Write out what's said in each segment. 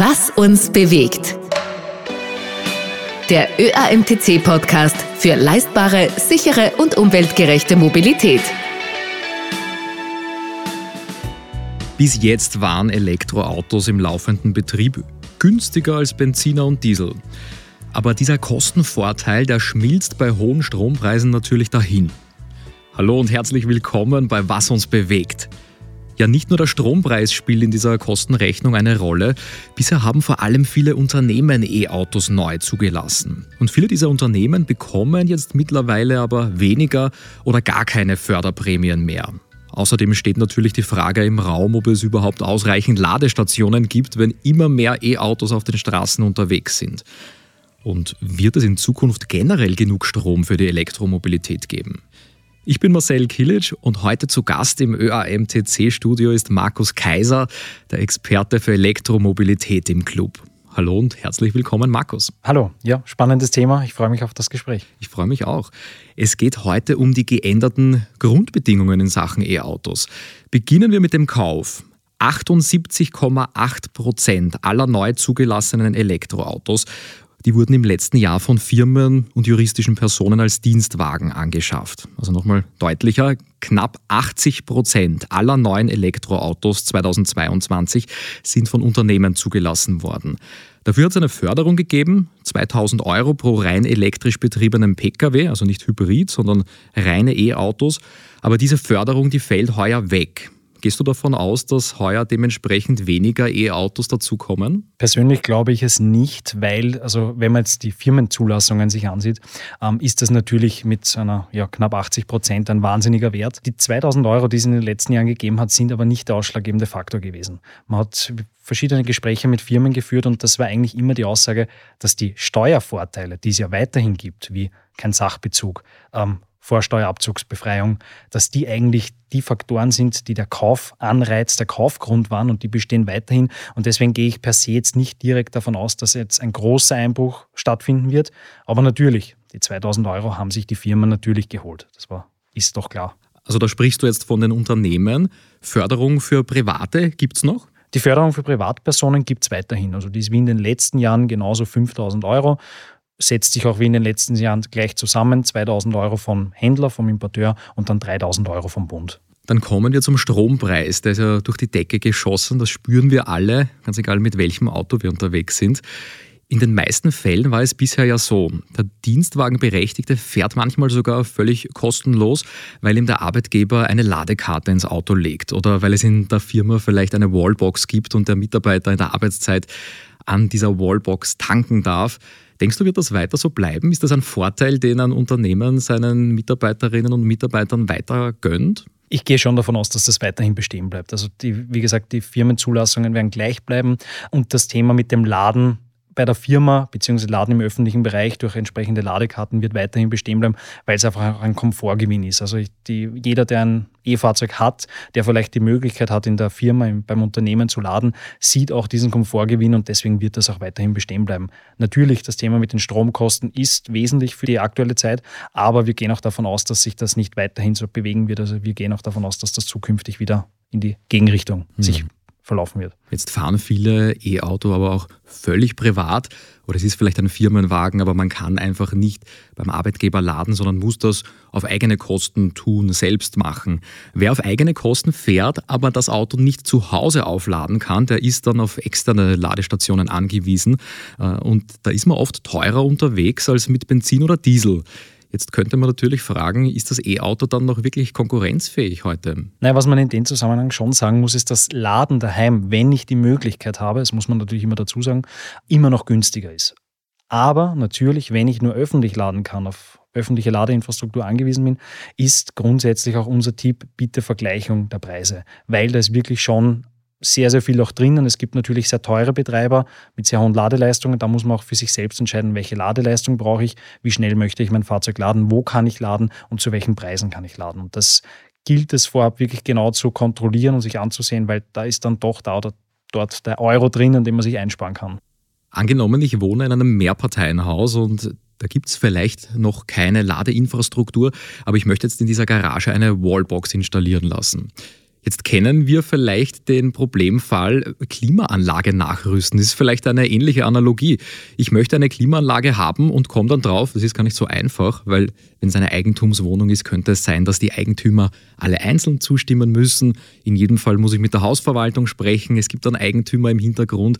Was uns bewegt. Der ÖAMTC-Podcast für leistbare, sichere und umweltgerechte Mobilität. Bis jetzt waren Elektroautos im laufenden Betrieb günstiger als Benziner und Diesel. Aber dieser Kostenvorteil, der schmilzt bei hohen Strompreisen natürlich dahin. Hallo und herzlich willkommen bei Was uns bewegt. Ja, nicht nur der Strompreis spielt in dieser Kostenrechnung eine Rolle. Bisher haben vor allem viele Unternehmen E-Autos neu zugelassen. Und viele dieser Unternehmen bekommen jetzt mittlerweile aber weniger oder gar keine Förderprämien mehr. Außerdem steht natürlich die Frage im Raum, ob es überhaupt ausreichend Ladestationen gibt, wenn immer mehr E-Autos auf den Straßen unterwegs sind. Und wird es in Zukunft generell genug Strom für die Elektromobilität geben? Ich bin Marcel Kilic und heute zu Gast im ÖAMTC-Studio ist Markus Kaiser, der Experte für Elektromobilität im Club. Hallo und herzlich willkommen, Markus. Hallo, ja, spannendes Thema. Ich freue mich auf das Gespräch. Ich freue mich auch. Es geht heute um die geänderten Grundbedingungen in Sachen E-Autos. Beginnen wir mit dem Kauf. 78,8 Prozent aller neu zugelassenen Elektroautos die wurden im letzten Jahr von Firmen und juristischen Personen als Dienstwagen angeschafft. Also nochmal deutlicher, knapp 80 Prozent aller neuen Elektroautos 2022 sind von Unternehmen zugelassen worden. Dafür hat es eine Förderung gegeben, 2000 Euro pro rein elektrisch betriebenen Pkw, also nicht Hybrid, sondern reine E-Autos. Aber diese Förderung, die fällt heuer weg. Gehst du davon aus, dass heuer dementsprechend weniger E-Autos dazukommen? Persönlich glaube ich es nicht, weil, also wenn man jetzt die Firmenzulassungen sich ansieht, ähm, ist das natürlich mit einer ja, knapp 80 Prozent ein wahnsinniger Wert. Die 2000 Euro, die es in den letzten Jahren gegeben hat, sind aber nicht der ausschlaggebende Faktor gewesen. Man hat verschiedene Gespräche mit Firmen geführt und das war eigentlich immer die Aussage, dass die Steuervorteile, die es ja weiterhin gibt, wie kein Sachbezug, ähm, Vorsteuerabzugsbefreiung, dass die eigentlich die Faktoren sind, die der Kaufanreiz, der Kaufgrund waren und die bestehen weiterhin. Und deswegen gehe ich per se jetzt nicht direkt davon aus, dass jetzt ein großer Einbruch stattfinden wird. Aber natürlich, die 2000 Euro haben sich die Firmen natürlich geholt. Das war, ist doch klar. Also da sprichst du jetzt von den Unternehmen. Förderung für Private gibt es noch? Die Förderung für Privatpersonen gibt es weiterhin. Also die ist wie in den letzten Jahren genauso 5000 Euro setzt sich auch wie in den letzten Jahren gleich zusammen. 2000 Euro vom Händler, vom Importeur und dann 3000 Euro vom Bund. Dann kommen wir zum Strompreis. Der ist ja durch die Decke geschossen. Das spüren wir alle, ganz egal mit welchem Auto wir unterwegs sind. In den meisten Fällen war es bisher ja so, der Dienstwagenberechtigte fährt manchmal sogar völlig kostenlos, weil ihm der Arbeitgeber eine Ladekarte ins Auto legt oder weil es in der Firma vielleicht eine Wallbox gibt und der Mitarbeiter in der Arbeitszeit an dieser Wallbox tanken darf. Denkst du, wird das weiter so bleiben? Ist das ein Vorteil, den ein Unternehmen seinen Mitarbeiterinnen und Mitarbeitern weiter gönnt? Ich gehe schon davon aus, dass das weiterhin bestehen bleibt. Also die, wie gesagt, die Firmenzulassungen werden gleich bleiben und das Thema mit dem Laden bei der Firma bzw. Laden im öffentlichen Bereich durch entsprechende Ladekarten wird weiterhin bestehen bleiben, weil es einfach ein Komfortgewinn ist. Also die, jeder, der ein E-Fahrzeug hat, der vielleicht die Möglichkeit hat, in der Firma, beim Unternehmen zu laden, sieht auch diesen Komfortgewinn und deswegen wird das auch weiterhin bestehen bleiben. Natürlich, das Thema mit den Stromkosten ist wesentlich für die aktuelle Zeit, aber wir gehen auch davon aus, dass sich das nicht weiterhin so bewegen wird. Also wir gehen auch davon aus, dass das zukünftig wieder in die Gegenrichtung mhm. sich verlaufen wird. Jetzt fahren viele E-Auto aber auch völlig privat oder es ist vielleicht ein Firmenwagen, aber man kann einfach nicht beim Arbeitgeber laden, sondern muss das auf eigene Kosten tun, selbst machen. Wer auf eigene Kosten fährt, aber das Auto nicht zu Hause aufladen kann, der ist dann auf externe Ladestationen angewiesen äh, und da ist man oft teurer unterwegs als mit Benzin oder Diesel. Jetzt könnte man natürlich fragen, ist das E-Auto dann noch wirklich konkurrenzfähig heute? Naja, was man in dem Zusammenhang schon sagen muss, ist, dass Laden daheim, wenn ich die Möglichkeit habe, das muss man natürlich immer dazu sagen, immer noch günstiger ist. Aber natürlich, wenn ich nur öffentlich laden kann, auf öffentliche Ladeinfrastruktur angewiesen bin, ist grundsätzlich auch unser Tipp, bitte Vergleichung der Preise, weil da ist wirklich schon sehr, sehr viel auch drinnen. Es gibt natürlich sehr teure Betreiber mit sehr hohen Ladeleistungen. Da muss man auch für sich selbst entscheiden, welche Ladeleistung brauche ich, wie schnell möchte ich mein Fahrzeug laden, wo kann ich laden und zu welchen Preisen kann ich laden. Und das gilt es vorab wirklich genau zu kontrollieren und sich anzusehen, weil da ist dann doch da oder dort der Euro drinnen, den man sich einsparen kann. Angenommen, ich wohne in einem Mehrparteienhaus und da gibt es vielleicht noch keine Ladeinfrastruktur, aber ich möchte jetzt in dieser Garage eine Wallbox installieren lassen. Jetzt kennen wir vielleicht den Problemfall Klimaanlage nachrüsten. Das ist vielleicht eine ähnliche Analogie. Ich möchte eine Klimaanlage haben und komme dann drauf, das ist gar nicht so einfach, weil wenn es eine Eigentumswohnung ist, könnte es sein, dass die Eigentümer alle einzeln zustimmen müssen. In jedem Fall muss ich mit der Hausverwaltung sprechen. Es gibt dann Eigentümer im Hintergrund.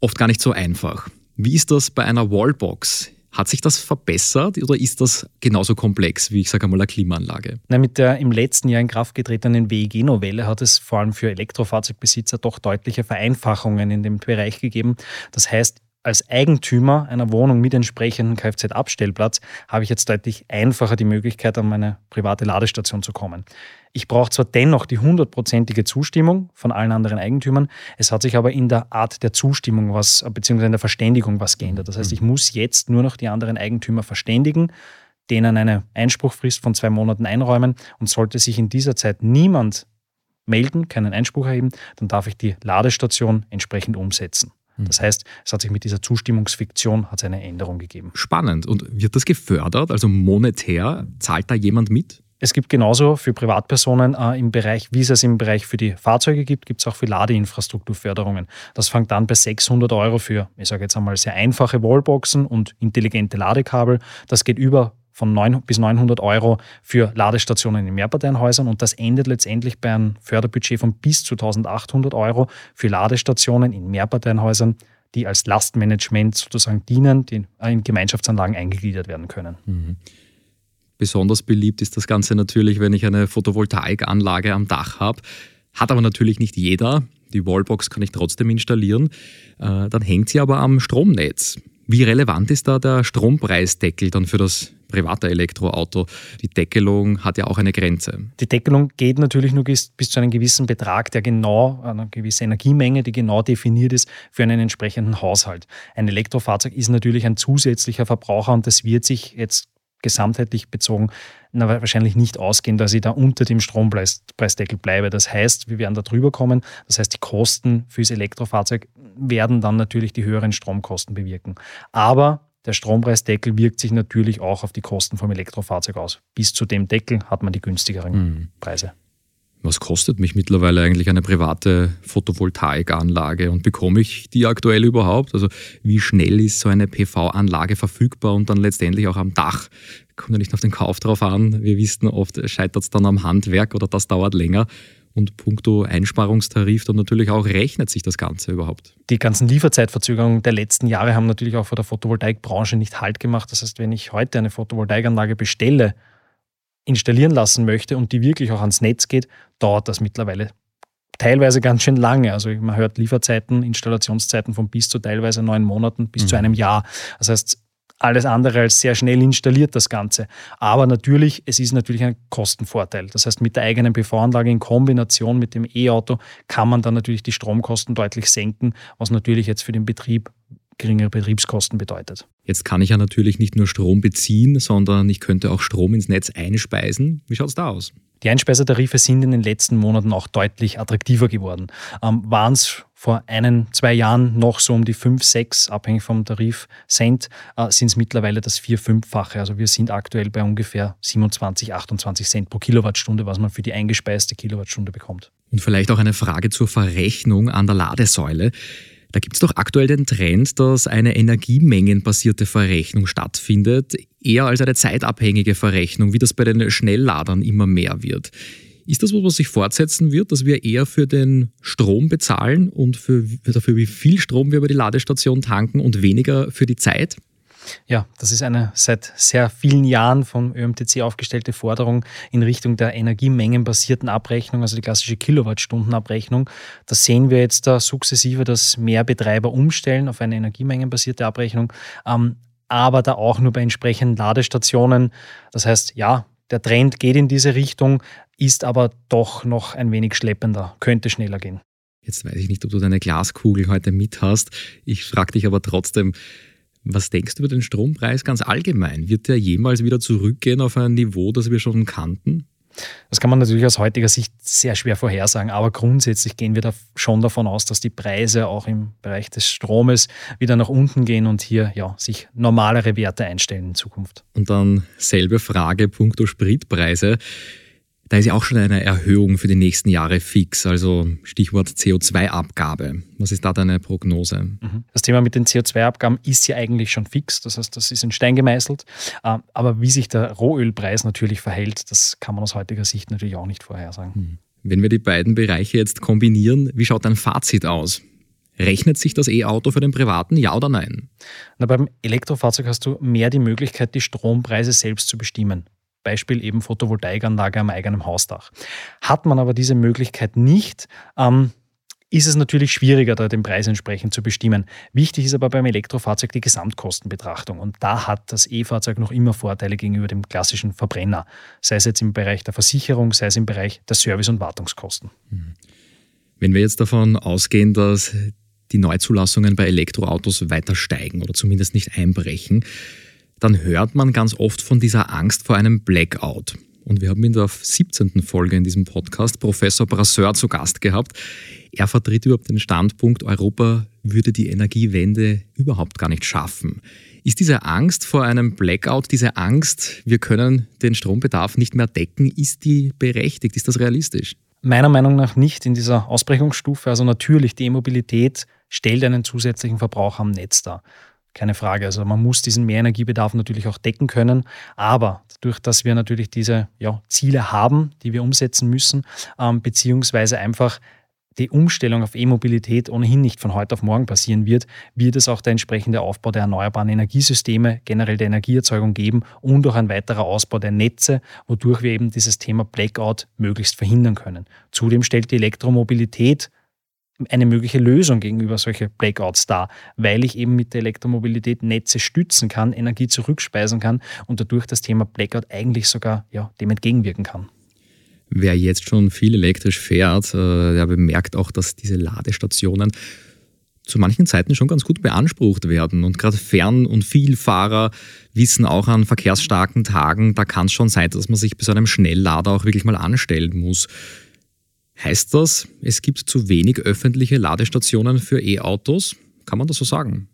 Oft gar nicht so einfach. Wie ist das bei einer Wallbox? Hat sich das verbessert oder ist das genauso komplex wie, ich sage einmal, eine Klimaanlage? Na, mit der im letzten Jahr in Kraft getretenen WEG-Novelle hat es vor allem für Elektrofahrzeugbesitzer doch deutliche Vereinfachungen in dem Bereich gegeben. Das heißt, als Eigentümer einer Wohnung mit entsprechendem Kfz-Abstellplatz habe ich jetzt deutlich einfacher die Möglichkeit, an meine private Ladestation zu kommen. Ich brauche zwar dennoch die hundertprozentige Zustimmung von allen anderen Eigentümern, es hat sich aber in der Art der Zustimmung was, beziehungsweise in der Verständigung was geändert. Das heißt, ich muss jetzt nur noch die anderen Eigentümer verständigen, denen eine Einspruchfrist von zwei Monaten einräumen und sollte sich in dieser Zeit niemand melden, keinen Einspruch erheben, dann darf ich die Ladestation entsprechend umsetzen. Mhm. Das heißt, es hat sich mit dieser Zustimmungsfiktion hat eine Änderung gegeben. Spannend. Und wird das gefördert? Also monetär zahlt da jemand mit? Es gibt genauso für Privatpersonen äh, im Bereich, wie es es im Bereich für die Fahrzeuge gibt, gibt es auch für Ladeinfrastrukturförderungen. Das fängt an bei 600 Euro für, ich sage jetzt einmal, sehr einfache Wallboxen und intelligente Ladekabel. Das geht über von 9 bis 900 Euro für Ladestationen in Mehrparteienhäusern und das endet letztendlich bei einem Förderbudget von bis zu 1800 Euro für Ladestationen in Mehrparteienhäusern, die als Lastmanagement sozusagen dienen, die in Gemeinschaftsanlagen eingegliedert werden können. Mhm. Besonders beliebt ist das Ganze natürlich, wenn ich eine Photovoltaikanlage am Dach habe. Hat aber natürlich nicht jeder. Die Wallbox kann ich trotzdem installieren. Äh, dann hängt sie aber am Stromnetz. Wie relevant ist da der Strompreisdeckel dann für das private Elektroauto? Die Deckelung hat ja auch eine Grenze. Die Deckelung geht natürlich nur bis, bis zu einem gewissen Betrag, der genau, eine gewisse Energiemenge, die genau definiert ist für einen entsprechenden Haushalt. Ein Elektrofahrzeug ist natürlich ein zusätzlicher Verbraucher und das wird sich jetzt gesamtheitlich bezogen na, wahrscheinlich nicht ausgehen, dass ich da unter dem Strompreisdeckel bleibe. Das heißt, wir werden da drüber kommen. Das heißt, die Kosten fürs Elektrofahrzeug werden dann natürlich die höheren Stromkosten bewirken. Aber der Strompreisdeckel wirkt sich natürlich auch auf die Kosten vom Elektrofahrzeug aus. Bis zu dem Deckel hat man die günstigeren mhm. Preise. Was kostet mich mittlerweile eigentlich eine private Photovoltaikanlage und bekomme ich die aktuell überhaupt? Also wie schnell ist so eine PV-Anlage verfügbar und dann letztendlich auch am Dach? Kommt ja nicht auf den Kauf drauf an. Wir wissen, oft scheitert es dann am Handwerk oder das dauert länger. Und puncto Einsparungstarif dann natürlich auch, rechnet sich das Ganze überhaupt? Die ganzen Lieferzeitverzögerungen der letzten Jahre haben natürlich auch vor der Photovoltaikbranche nicht Halt gemacht. Das heißt, wenn ich heute eine Photovoltaikanlage bestelle installieren lassen möchte und die wirklich auch ans Netz geht, dauert das mittlerweile teilweise ganz schön lange. Also man hört Lieferzeiten, Installationszeiten von bis zu teilweise neun Monaten bis mhm. zu einem Jahr. Das heißt, alles andere als sehr schnell installiert das Ganze. Aber natürlich, es ist natürlich ein Kostenvorteil. Das heißt, mit der eigenen PV-Anlage in Kombination mit dem E-Auto kann man dann natürlich die Stromkosten deutlich senken, was natürlich jetzt für den Betrieb geringere Betriebskosten bedeutet. Jetzt kann ich ja natürlich nicht nur Strom beziehen, sondern ich könnte auch Strom ins Netz einspeisen. Wie schaut es da aus? Die Einspeisetarife sind in den letzten Monaten auch deutlich attraktiver geworden. Ähm, Waren es vor einen, zwei Jahren noch so um die 5, 6, abhängig vom Tarif, Cent, äh, sind es mittlerweile das 4, 5-fache. Also wir sind aktuell bei ungefähr 27, 28 Cent pro Kilowattstunde, was man für die eingespeiste Kilowattstunde bekommt. Und vielleicht auch eine Frage zur Verrechnung an der Ladesäule. Da gibt es doch aktuell den Trend, dass eine energiemengenbasierte Verrechnung stattfindet, eher als eine zeitabhängige Verrechnung, wie das bei den Schnellladern immer mehr wird. Ist das was sich fortsetzen wird, dass wir eher für den Strom bezahlen und für, dafür, wie viel Strom wir über die Ladestation tanken und weniger für die Zeit? Ja, das ist eine seit sehr vielen Jahren vom ÖMTC aufgestellte Forderung in Richtung der energiemengenbasierten Abrechnung, also die klassische Kilowattstundenabrechnung. Da sehen wir jetzt da sukzessive, dass mehr Betreiber umstellen auf eine energiemengenbasierte Abrechnung, ähm, aber da auch nur bei entsprechenden Ladestationen. Das heißt, ja, der Trend geht in diese Richtung, ist aber doch noch ein wenig schleppender, könnte schneller gehen. Jetzt weiß ich nicht, ob du deine Glaskugel heute mit hast. Ich frage dich aber trotzdem, was denkst du über den Strompreis ganz allgemein? Wird der jemals wieder zurückgehen auf ein Niveau, das wir schon kannten? Das kann man natürlich aus heutiger Sicht sehr schwer vorhersagen, aber grundsätzlich gehen wir da schon davon aus, dass die Preise auch im Bereich des Stromes wieder nach unten gehen und hier ja, sich normalere Werte einstellen in Zukunft. Und dann selbe Frage, punkto Spritpreise. Da ist ja auch schon eine Erhöhung für die nächsten Jahre fix, also Stichwort CO2-Abgabe. Was ist da deine Prognose? Mhm. Das Thema mit den CO2-Abgaben ist ja eigentlich schon fix, das heißt, das ist in Stein gemeißelt. Ähm, aber wie sich der Rohölpreis natürlich verhält, das kann man aus heutiger Sicht natürlich auch nicht vorhersagen. Mhm. Wenn wir die beiden Bereiche jetzt kombinieren, wie schaut dein Fazit aus? Rechnet sich das E-Auto für den Privaten, ja oder nein? Na, beim Elektrofahrzeug hast du mehr die Möglichkeit, die Strompreise selbst zu bestimmen. Beispiel eben Photovoltaikanlage am eigenen Hausdach. Hat man aber diese Möglichkeit nicht, ähm, ist es natürlich schwieriger, da den Preis entsprechend zu bestimmen. Wichtig ist aber beim Elektrofahrzeug die Gesamtkostenbetrachtung. Und da hat das E-Fahrzeug noch immer Vorteile gegenüber dem klassischen Verbrenner. Sei es jetzt im Bereich der Versicherung, sei es im Bereich der Service- und Wartungskosten. Wenn wir jetzt davon ausgehen, dass die Neuzulassungen bei Elektroautos weiter steigen oder zumindest nicht einbrechen, dann hört man ganz oft von dieser Angst vor einem Blackout. Und wir haben in der 17. Folge in diesem Podcast Professor Brasseur zu Gast gehabt. Er vertritt überhaupt den Standpunkt, Europa würde die Energiewende überhaupt gar nicht schaffen. Ist diese Angst vor einem Blackout, diese Angst, wir können den Strombedarf nicht mehr decken, ist die berechtigt? Ist das realistisch? Meiner Meinung nach nicht in dieser Ausprägungsstufe. Also natürlich, die E-Mobilität stellt einen zusätzlichen Verbrauch am Netz dar. Keine Frage. Also man muss diesen Mehrenergiebedarf natürlich auch decken können. Aber dadurch, dass wir natürlich diese ja, Ziele haben, die wir umsetzen müssen, ähm, beziehungsweise einfach die Umstellung auf E-Mobilität ohnehin nicht von heute auf morgen passieren wird, wird es auch der entsprechende Aufbau der erneuerbaren Energiesysteme, generell der Energieerzeugung geben und auch ein weiterer Ausbau der Netze, wodurch wir eben dieses Thema Blackout möglichst verhindern können. Zudem stellt die Elektromobilität eine mögliche Lösung gegenüber solchen Blackouts dar, weil ich eben mit der Elektromobilität Netze stützen kann, Energie zurückspeisen kann und dadurch das Thema Blackout eigentlich sogar ja, dem entgegenwirken kann. Wer jetzt schon viel elektrisch fährt, äh, der bemerkt auch, dass diese Ladestationen zu manchen Zeiten schon ganz gut beansprucht werden. Und gerade Fern- und Vielfahrer wissen auch an verkehrsstarken Tagen, da kann es schon sein, dass man sich bei so einem Schnelllader auch wirklich mal anstellen muss. Heißt das, es gibt zu wenig öffentliche Ladestationen für E-Autos? Kann man das so sagen?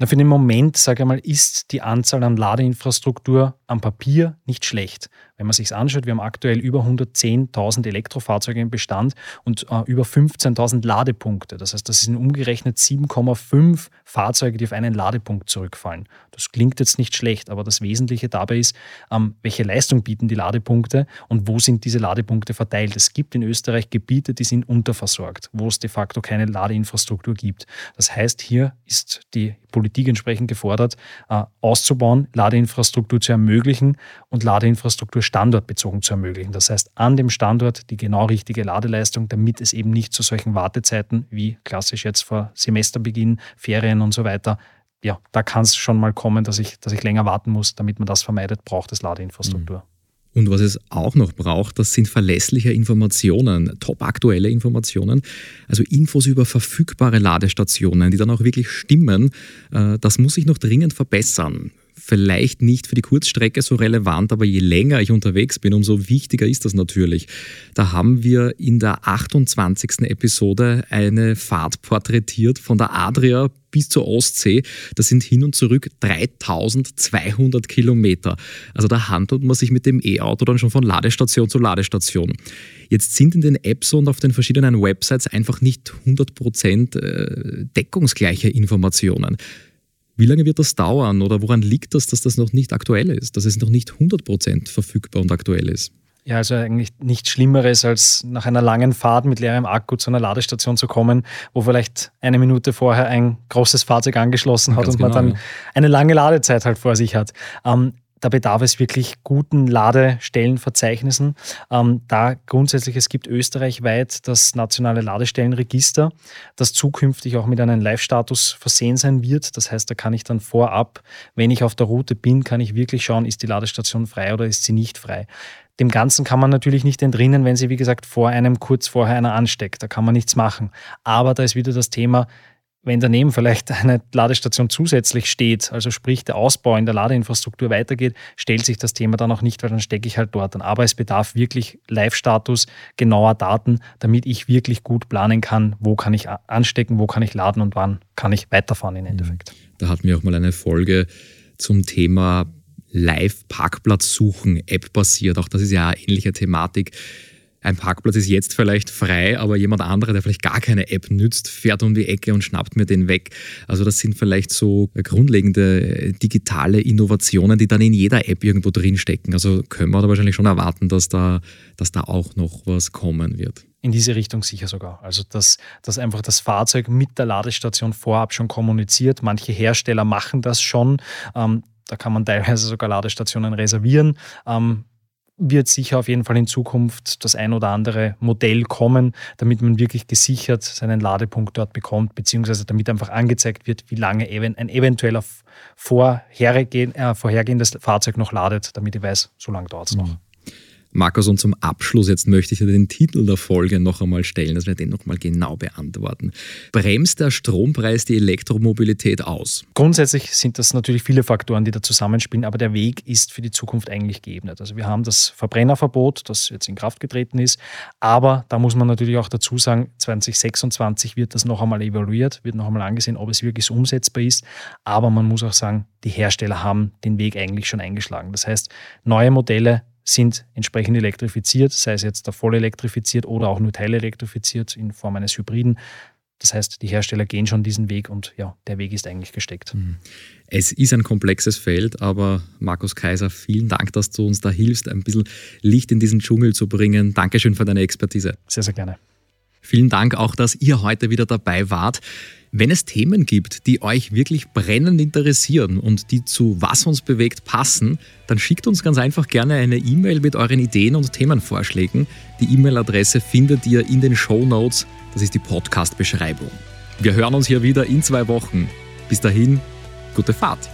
Na, für den Moment, sage ich mal, ist die Anzahl an Ladeinfrastruktur am Papier nicht schlecht. Wenn man sich anschaut, wir haben aktuell über 110.000 Elektrofahrzeuge im Bestand und äh, über 15.000 Ladepunkte. Das heißt, das sind umgerechnet 7,5 Fahrzeuge, die auf einen Ladepunkt zurückfallen. Das klingt jetzt nicht schlecht, aber das Wesentliche dabei ist, ähm, welche Leistung bieten die Ladepunkte und wo sind diese Ladepunkte verteilt. Es gibt in Österreich Gebiete, die sind unterversorgt, wo es de facto keine Ladeinfrastruktur gibt. Das heißt, hier ist die Politik entsprechend gefordert, äh, auszubauen, Ladeinfrastruktur zu ermöglichen und Ladeinfrastruktur standortbezogen zu ermöglichen. Das heißt, an dem Standort die genau richtige Ladeleistung, damit es eben nicht zu solchen Wartezeiten wie klassisch jetzt vor Semesterbeginn, Ferien und so weiter ja, da kann es schon mal kommen, dass ich, dass ich länger warten muss, damit man das vermeidet, braucht es Ladeinfrastruktur. Und was es auch noch braucht, das sind verlässliche Informationen, top aktuelle Informationen, also Infos über verfügbare Ladestationen, die dann auch wirklich stimmen. Äh, das muss sich noch dringend verbessern vielleicht nicht für die Kurzstrecke so relevant, aber je länger ich unterwegs bin, umso wichtiger ist das natürlich. Da haben wir in der 28. Episode eine Fahrt porträtiert von der Adria bis zur Ostsee. Das sind hin und zurück 3200 Kilometer. Also da handelt man sich mit dem E-Auto dann schon von Ladestation zu Ladestation. Jetzt sind in den Apps und auf den verschiedenen Websites einfach nicht 100% äh, deckungsgleiche Informationen. Wie lange wird das dauern oder woran liegt das, dass das noch nicht aktuell ist, dass es noch nicht 100% verfügbar und aktuell ist? Ja, also eigentlich nichts Schlimmeres, als nach einer langen Fahrt mit leerem Akku zu einer Ladestation zu kommen, wo vielleicht eine Minute vorher ein großes Fahrzeug angeschlossen hat Ganz und man genau, dann ja. eine lange Ladezeit halt vor sich hat. Ähm, da bedarf es wirklich guten Ladestellenverzeichnissen. Ähm, da grundsätzlich, es gibt österreichweit das nationale Ladestellenregister, das zukünftig auch mit einem Live-Status versehen sein wird. Das heißt, da kann ich dann vorab, wenn ich auf der Route bin, kann ich wirklich schauen, ist die Ladestation frei oder ist sie nicht frei. Dem Ganzen kann man natürlich nicht entrinnen, wenn sie, wie gesagt, vor einem kurz vorher einer ansteckt. Da kann man nichts machen. Aber da ist wieder das Thema, wenn daneben vielleicht eine Ladestation zusätzlich steht, also sprich der Ausbau in der Ladeinfrastruktur weitergeht, stellt sich das Thema dann auch nicht, weil dann stecke ich halt dort an. Aber es bedarf wirklich Live-Status, genauer Daten, damit ich wirklich gut planen kann, wo kann ich anstecken, wo kann ich laden und wann kann ich weiterfahren im Endeffekt. Da hatten wir auch mal eine Folge zum Thema Live-Parkplatz suchen, App basiert. Auch das ist ja eine ähnliche Thematik ein Parkplatz ist jetzt vielleicht frei, aber jemand anderer, der vielleicht gar keine App nützt, fährt um die Ecke und schnappt mir den weg. Also das sind vielleicht so grundlegende äh, digitale Innovationen, die dann in jeder App irgendwo drinstecken. Also können wir da wahrscheinlich schon erwarten, dass da, dass da auch noch was kommen wird. In diese Richtung sicher sogar. Also dass, dass einfach das Fahrzeug mit der Ladestation vorab schon kommuniziert. Manche Hersteller machen das schon. Ähm, da kann man teilweise sogar Ladestationen reservieren. Ähm, wird sicher auf jeden Fall in Zukunft das ein oder andere Modell kommen, damit man wirklich gesichert seinen Ladepunkt dort bekommt, beziehungsweise damit einfach angezeigt wird, wie lange ein eventueller äh, vorhergehendes Fahrzeug noch ladet, damit ich weiß, so lange dauert es noch. Mhm. Markus, und zum Abschluss jetzt möchte ich den Titel der Folge noch einmal stellen, dass wir den noch mal genau beantworten. Bremst der Strompreis die Elektromobilität aus? Grundsätzlich sind das natürlich viele Faktoren, die da zusammenspielen, aber der Weg ist für die Zukunft eigentlich geebnet. Also wir haben das Verbrennerverbot, das jetzt in Kraft getreten ist, aber da muss man natürlich auch dazu sagen, 2026 wird das noch einmal evaluiert, wird noch einmal angesehen, ob es wirklich so umsetzbar ist, aber man muss auch sagen, die Hersteller haben den Weg eigentlich schon eingeschlagen. Das heißt, neue Modelle sind entsprechend elektrifiziert, sei es jetzt da voll elektrifiziert oder auch nur teilelektrifiziert in Form eines Hybriden. Das heißt, die Hersteller gehen schon diesen Weg und ja, der Weg ist eigentlich gesteckt. Mhm. Es ist ein komplexes Feld, aber Markus Kaiser, vielen Dank, dass du uns da hilfst, ein bisschen Licht in diesen Dschungel zu bringen. Dankeschön für deine Expertise. Sehr, sehr gerne. Vielen Dank auch, dass ihr heute wieder dabei wart. Wenn es Themen gibt, die euch wirklich brennend interessieren und die zu Was uns bewegt passen, dann schickt uns ganz einfach gerne eine E-Mail mit euren Ideen und Themenvorschlägen. Die E-Mail-Adresse findet ihr in den Show Notes. Das ist die Podcast-Beschreibung. Wir hören uns hier wieder in zwei Wochen. Bis dahin, gute Fahrt.